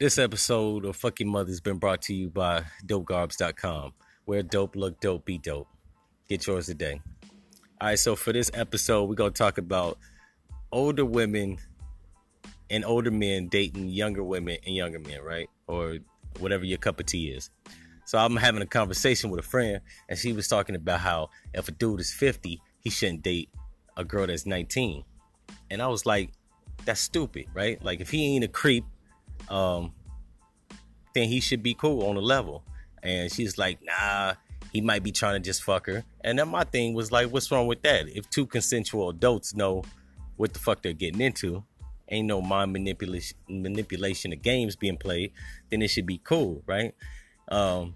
This episode of Fucking Mother has been brought to you by DopeGarbs.com. Where dope look dope, be dope. Get yours today. All right, so for this episode, we're going to talk about older women and older men dating younger women and younger men, right? Or whatever your cup of tea is. So I'm having a conversation with a friend, and she was talking about how if a dude is 50, he shouldn't date a girl that's 19. And I was like, that's stupid, right? Like if he ain't a creep, um, then he should be cool on the level. And she's like, nah, he might be trying to just fuck her. And then my thing was like, what's wrong with that? If two consensual adults know what the fuck they're getting into, ain't no mind manipulation manipulation of games being played, then it should be cool, right? Um,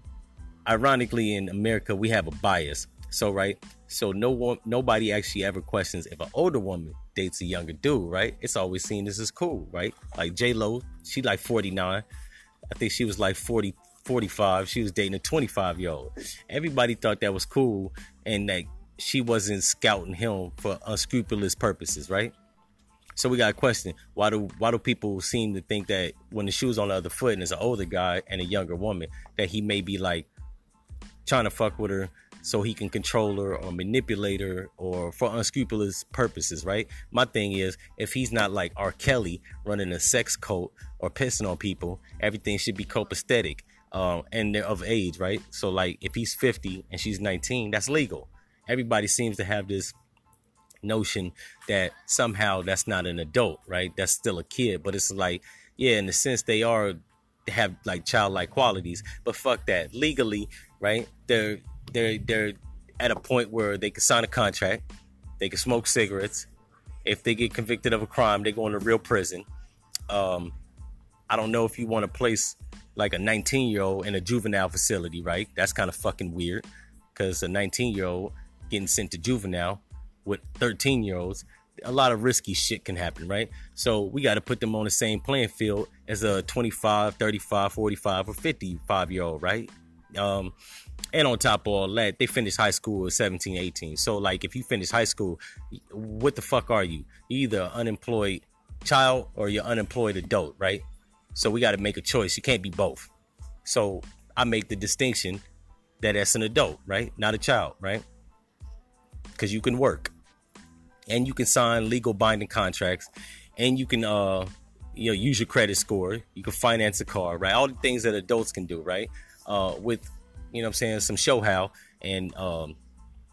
ironically, in America, we have a bias. So right, so no one, nobody actually ever questions if an older woman dates a younger dude, right? It's always seen as is cool, right? Like J Lo, she like 49. I think she was like 40, 45. She was dating a 25 year old. Everybody thought that was cool and that she wasn't scouting him for unscrupulous purposes, right? So we got a question: Why do why do people seem to think that when the shoe's on the other foot and it's an older guy and a younger woman that he may be like trying to fuck with her so he can control her or manipulate her or for unscrupulous purposes, right? My thing is, if he's not like R. Kelly running a sex cult or pissing on people, everything should be copacetic um, and they're of age, right? So, like, if he's 50 and she's 19, that's legal. Everybody seems to have this notion that somehow that's not an adult, right? That's still a kid, but it's like, yeah, in the sense they are have like childlike qualities, but fuck that. Legally, right? They're they're they're at a point where they can sign a contract, they can smoke cigarettes. If they get convicted of a crime, they go into real prison. Um, I don't know if you want to place like a 19 year old in a juvenile facility, right? That's kind of fucking weird because a 19 year old getting sent to juvenile with 13 year olds, a lot of risky shit can happen, right? So we got to put them on the same playing field as a 25, 35, 45, or 55 year old, right? Um, and on top of all that, they finish high school at 17, 18. So, like, if you finish high school, what the fuck are you? Either unemployed child or you're unemployed adult, right? So, we got to make a choice. You can't be both. So, I make the distinction that that's an adult, right? Not a child, right? Because you can work and you can sign legal binding contracts and you can, uh, you know, use your credit score. You can finance a car, right? All the things that adults can do, right? Uh, with you know I'm saying, some show how and um,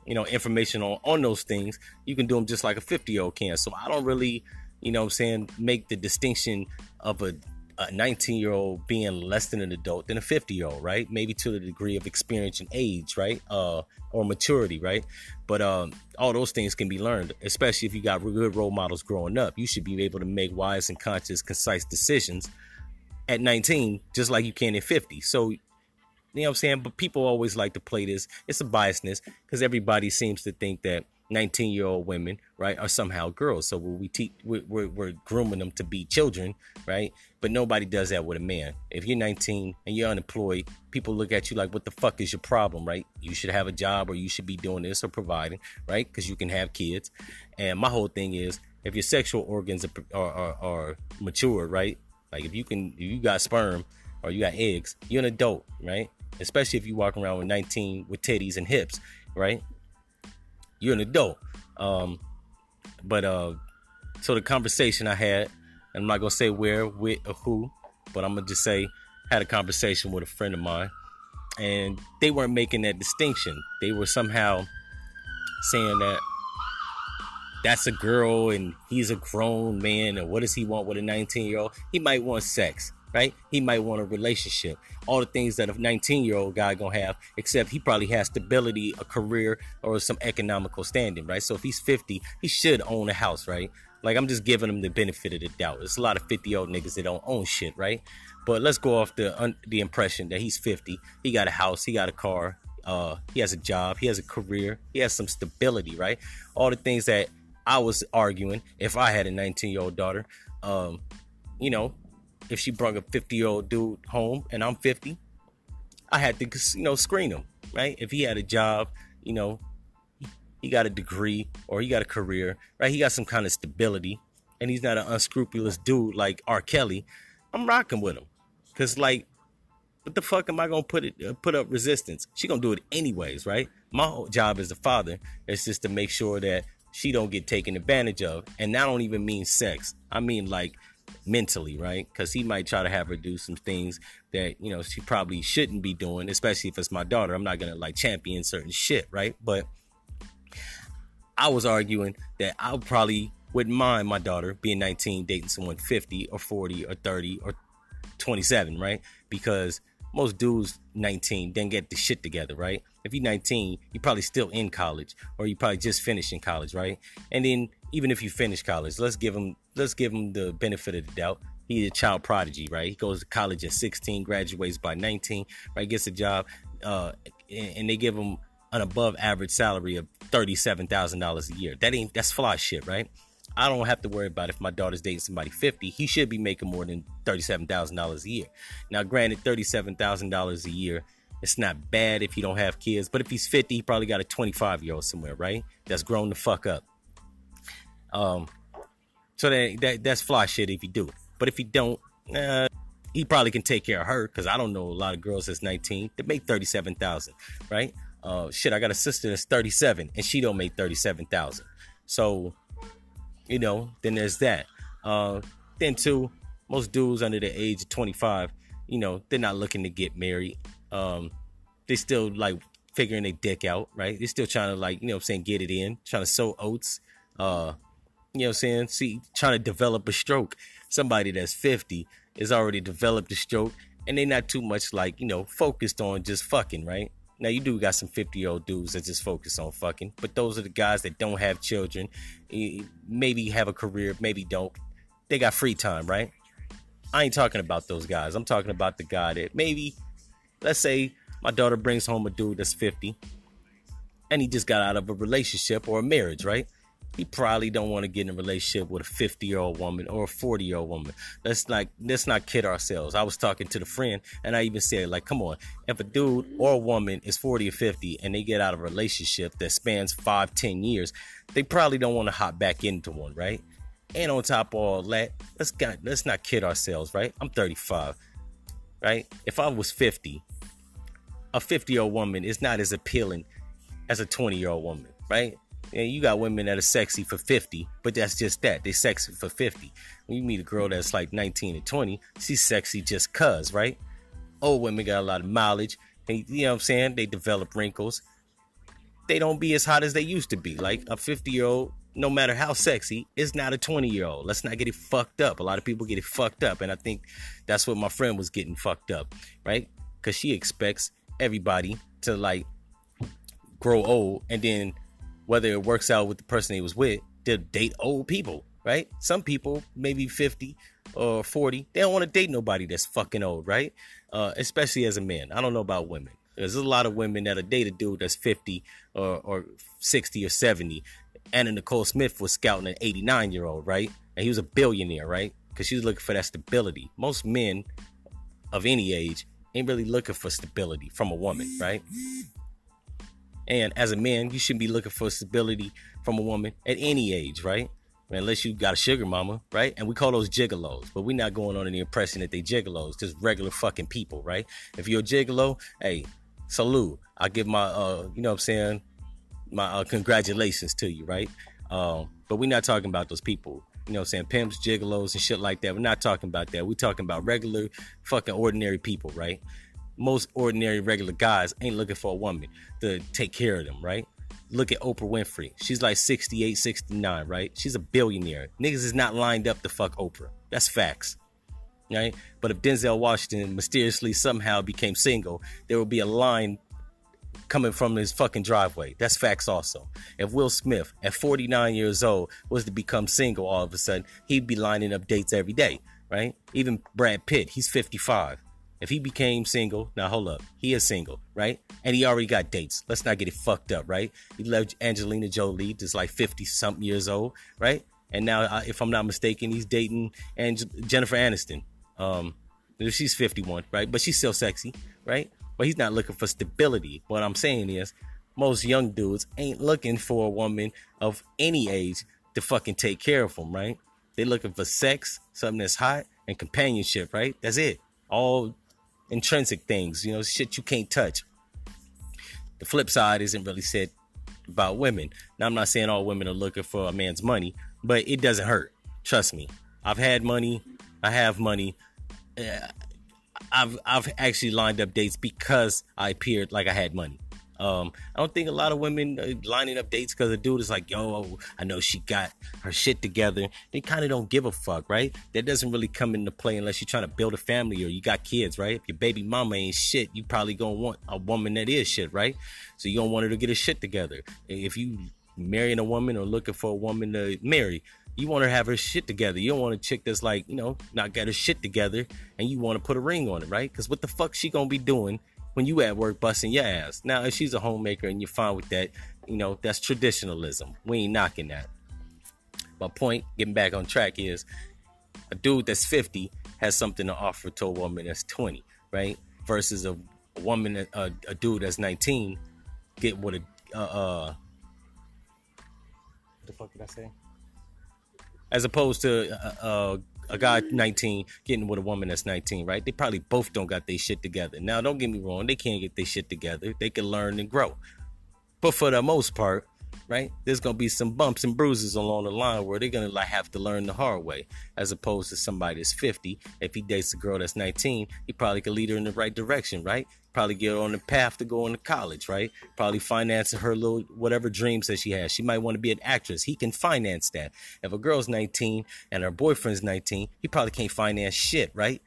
you know, information on on those things, you can do them just like a 50 year old can. So I don't really, you know I'm saying, make the distinction of a, a 19 year old being less than an adult than a 50 year old, right? Maybe to the degree of experience and age, right? Uh, or maturity, right? But um, all those things can be learned, especially if you got good role models growing up. You should be able to make wise and conscious, concise decisions at 19, just like you can at 50. So you know what I'm saying? But people always like to play this. It's a biasness because everybody seems to think that 19 year old women, right, are somehow girls. So we teach, we're, we're, we're, grooming them to be children, right? But nobody does that with a man. If you're 19 and you're unemployed, people look at you like, what the fuck is your problem, right? You should have a job or you should be doing this or providing, right? Because you can have kids. And my whole thing is, if your sexual organs are, are, are, are mature, right? Like if you can, if you got sperm or you got eggs, you're an adult, right? Especially if you walk around with 19 with titties and hips, right? You're an adult. Um, but uh, so the conversation I had, I'm not gonna say where, with, or who, but I'm gonna just say had a conversation with a friend of mine, and they weren't making that distinction. They were somehow saying that that's a girl and he's a grown man, and what does he want with a 19 year old? He might want sex right? He might want a relationship, all the things that a 19 year old guy gonna have, except he probably has stability, a career, or some economical standing, right? So if he's 50, he should own a house, right? Like I'm just giving him the benefit of the doubt. There's a lot of 50 year old niggas that don't own shit, right? But let's go off the un- the impression that he's 50. He got a house, he got a car, uh, he has a job, he has a career, he has some stability, right? All the things that I was arguing if I had a 19 year old daughter, um, you know, if she brought a 50 year old dude home and I'm 50, I had to, you know, screen him, right? If he had a job, you know, he got a degree or he got a career, right? He got some kind of stability and he's not an unscrupulous dude like R. Kelly. I'm rocking with him. Cause like, what the fuck am I gonna put it uh, put up resistance? She gonna do it anyways, right? My job as a father is just to make sure that she don't get taken advantage of, and that don't even mean sex. I mean like mentally, right? Because he might try to have her do some things that you know she probably shouldn't be doing, especially if it's my daughter. I'm not gonna like champion certain shit, right? But I was arguing that I probably wouldn't mind my daughter being 19 dating someone 50 or 40 or 30 or 27, right? Because most dudes 19 then get the shit together, right? If you're 19, you're probably still in college or you probably just finished in college, right? And then even if you finish college, let's give him let's give him the benefit of the doubt. He's a child prodigy, right? He goes to college at 16, graduates by 19, right? Gets a job, uh, and they give him an above average salary of $37,000 a year. That ain't that's fly shit, right? I don't have to worry about if my daughter's dating somebody 50. He should be making more than $37,000 a year. Now, granted, $37,000 a year, it's not bad if you don't have kids, but if he's 50, he probably got a 25 year old somewhere, right? That's grown the fuck up. Um, so that, that that's fly shit if you do. But if you don't, uh, he probably can take care of her because I don't know a lot of girls that's 19 that make 37,000, right? Uh, shit, I got a sister that's 37 and she don't make 37,000. So, you know, then there's that. Uh, then too, most dudes under the age of 25, you know, they're not looking to get married. Um, they still like figuring their dick out, right? They're still trying to like, you know I'm saying, get it in, trying to sow oats, uh, you know what I'm saying? See, trying to develop a stroke. Somebody that's 50 is already developed a stroke and they're not too much like, you know, focused on just fucking, right? Now you do got some 50 year old dudes that just focus on fucking, but those are the guys that don't have children, maybe have a career, maybe don't. They got free time, right? I ain't talking about those guys. I'm talking about the guy that maybe, let's say, my daughter brings home a dude that's 50 and he just got out of a relationship or a marriage, right? He probably don't want to get in a relationship with a 50 year old woman or a 40 year old woman. Let's like let's not kid ourselves. I was talking to the friend and I even said like, come on, if a dude or a woman is 40 or 50 and they get out of a relationship that spans five, 10 years, they probably don't want to hop back into one, right? And on top of all that, let's got let's not kid ourselves, right? I'm 35, right? If I was 50, a 50 year old woman is not as appealing as a 20 year old woman, right? And you got women that are sexy for 50, but that's just that—they're sexy for 50. When you meet a girl that's like 19 and 20, she's sexy just cuz, right? Old women got a lot of mileage. And, you know what I'm saying? They develop wrinkles. They don't be as hot as they used to be. Like a 50 year old, no matter how sexy, is not a 20 year old. Let's not get it fucked up. A lot of people get it fucked up. And I think that's what my friend was getting fucked up, right? Because she expects everybody to like grow old and then whether it works out with the person he was with, to date old people, right? Some people, maybe 50 or 40, they don't want to date nobody that's fucking old, right? Uh, especially as a man. I don't know about women. There's a lot of women that'll date a dude that's 50 or, or 60 or 70. Anna Nicole Smith was scouting an 89 year old, right? And he was a billionaire, right? Because she was looking for that stability. Most men of any age ain't really looking for stability from a woman, right? And as a man, you shouldn't be looking for stability from a woman at any age, right? Unless you got a sugar mama, right? And we call those gigolos, but we're not going on the impression that they gigolos, just regular fucking people, right? If you're a gigolo, hey, salute. I give my, uh, you know what I'm saying, my uh, congratulations to you, right? Um, but we're not talking about those people, you know what I'm saying, pimps, gigolos, and shit like that. We're not talking about that. We're talking about regular, fucking ordinary people, right? Most ordinary regular guys ain't looking for a woman to take care of them, right? Look at Oprah Winfrey. She's like 68, 69, right? She's a billionaire. Niggas is not lined up to fuck Oprah. That's facts. Right? But if Denzel Washington mysteriously somehow became single, there would be a line coming from his fucking driveway. That's facts also. If Will Smith at 49 years old was to become single all of a sudden, he'd be lining up dates every day, right? Even Brad Pitt, he's 55. If he became single, now hold up, he is single, right? And he already got dates. Let's not get it fucked up, right? He left Angelina Jolie, just like 50 something years old, right? And now, if I'm not mistaken, he's dating and Jennifer Aniston. Um, she's 51, right? But she's still sexy, right? But he's not looking for stability. What I'm saying is, most young dudes ain't looking for a woman of any age to fucking take care of them, right? They're looking for sex, something that's hot, and companionship, right? That's it all intrinsic things, you know, shit you can't touch. The flip side isn't really said about women. Now, I'm not saying all women are looking for a man's money, but it doesn't hurt. Trust me. I've had money. I have money. Uh, I've I've actually lined up dates because I appeared like I had money. Um, I don't think a lot of women uh, lining up dates because a dude is like, yo, I know she got her shit together. They kind of don't give a fuck, right? That doesn't really come into play unless you're trying to build a family or you got kids, right? If your baby mama ain't shit, you probably gonna want a woman that is shit, right? So you don't want her to get her shit together. If you marrying a woman or looking for a woman to marry, you want her to have her shit together. You don't want a chick that's like, you know, not got her shit together and you want to put a ring on it, right? Because what the fuck she gonna be doing when you at work busting your ass? Now, if she's a homemaker and you're fine with that, you know, that's traditionalism. We ain't knocking that. My point, getting back on track, is a dude that's 50 has something to offer to a woman that's 20, right? Versus a, woman, a, a dude that's 19, get what a, uh, uh, what the fuck did I say? as opposed to uh, uh, a guy 19 getting with a woman that's 19, right? They probably both don't got their shit together. Now, don't get me wrong, they can't get their shit together. They can learn and grow. But for the most part, right, there's gonna be some bumps and bruises along the line where they're gonna like have to learn the hard way, as opposed to somebody that's 50. If he dates a girl that's 19, he probably could lead her in the right direction, right? probably get her on the path to going to college, right? Probably finance her little whatever dreams that she has. She might want to be an actress. He can finance that. If a girl's 19 and her boyfriend's 19, he probably can't finance shit, right?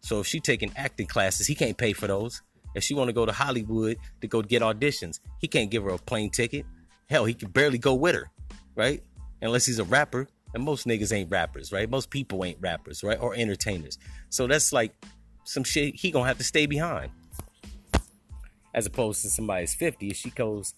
So if she taking acting classes, he can't pay for those. If she want to go to Hollywood to go get auditions, he can't give her a plane ticket. Hell, he can barely go with her, right? Unless he's a rapper. And most niggas ain't rappers, right? Most people ain't rappers, right? Or entertainers. So that's like some shit he gonna have to stay behind as opposed to somebody's 50 if she goes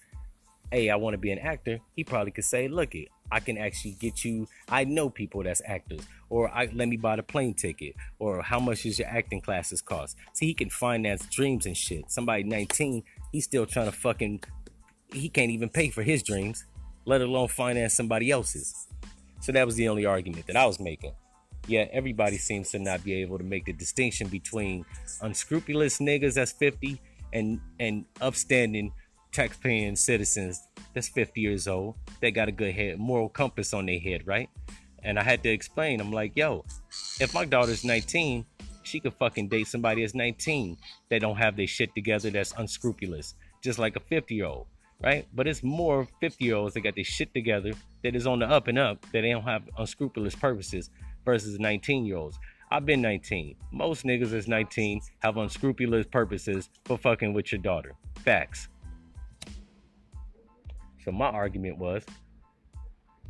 hey i want to be an actor he probably could say look it i can actually get you i know people that's actors or I, let me buy the plane ticket or how much does your acting classes cost see he can finance dreams and shit somebody 19 he's still trying to fucking he can't even pay for his dreams let alone finance somebody else's. So that was the only argument that i was making. Yet everybody seems to not be able to make the distinction between unscrupulous niggas that's 50 and and upstanding taxpaying citizens that's 50 years old. They got a good head moral compass on their head right? And i had to explain i'm like yo if my daughter's 19 she could fucking date somebody that's 19 that don't have their shit together that's unscrupulous just like a 50 year old right but it's more 50 year olds that got their shit together that is on the up and up that they don't have unscrupulous purposes versus 19 year olds I've been 19. Most niggas is 19 have unscrupulous purposes for fucking with your daughter. Facts. So my argument was,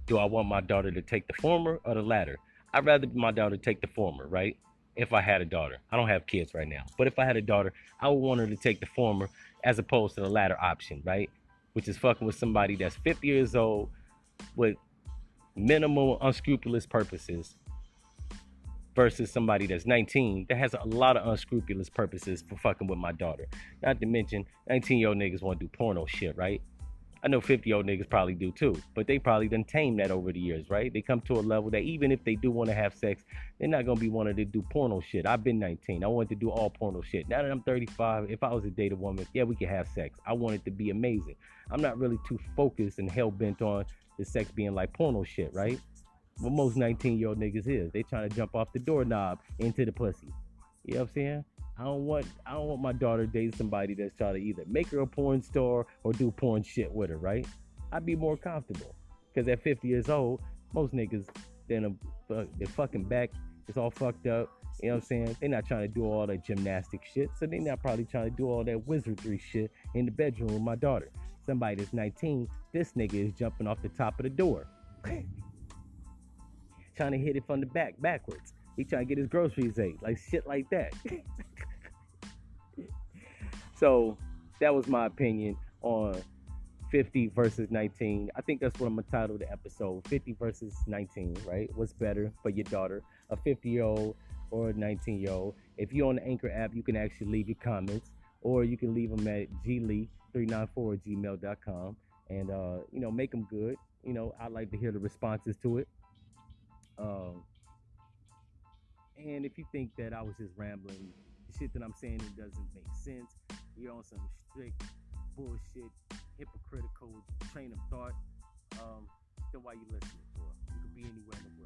do I want my daughter to take the former or the latter? I'd rather my daughter take the former, right? If I had a daughter. I don't have kids right now. But if I had a daughter, I would want her to take the former as opposed to the latter option, right? Which is fucking with somebody that's 50 years old with minimal unscrupulous purposes versus somebody that's 19 that has a lot of unscrupulous purposes for fucking with my daughter. Not to mention, 19 year old niggas want to do porno shit, right? I know 50 year old niggas probably do too, but they probably done tame that over the years, right? They come to a level that even if they do want to have sex, they're not gonna be wanting to do porno shit. I've been 19. I wanted to do all porno shit. Now that I'm 35, if I was a date woman, yeah, we could have sex. I want it to be amazing. I'm not really too focused and hell bent on the sex being like porno shit, right? what most 19 year old niggas is. They trying to jump off the doorknob into the pussy. You know what I'm saying? I don't want I don't want my daughter date somebody that's trying to either make her a porn star or do porn shit with her, right? I'd be more comfortable. Cause at 50 years old, most niggas then their fucking back is all fucked up. You know what I'm saying? They're not trying to do all that gymnastic shit. So they're not probably trying to do all that wizardry shit in the bedroom with my daughter. Somebody that's 19, this nigga is jumping off the top of the door. trying to hit it from the back backwards. He trying to get his groceries ate, like shit like that. so that was my opinion on 50 versus 19. I think that's what I'm gonna title the episode 50 versus 19, right? What's better for your daughter, a 50 year old or a 19 year old? If you're on the Anchor app, you can actually leave your comments or you can leave them at glee394 gmail.com and, uh, you know, make them good. You know, I like to hear the responses to it. Um, And if you think that I was just rambling, the shit that I'm saying it doesn't make sense, you're on some strict bullshit, hypocritical train of thought, um, then why you listening for? You could be anywhere in the world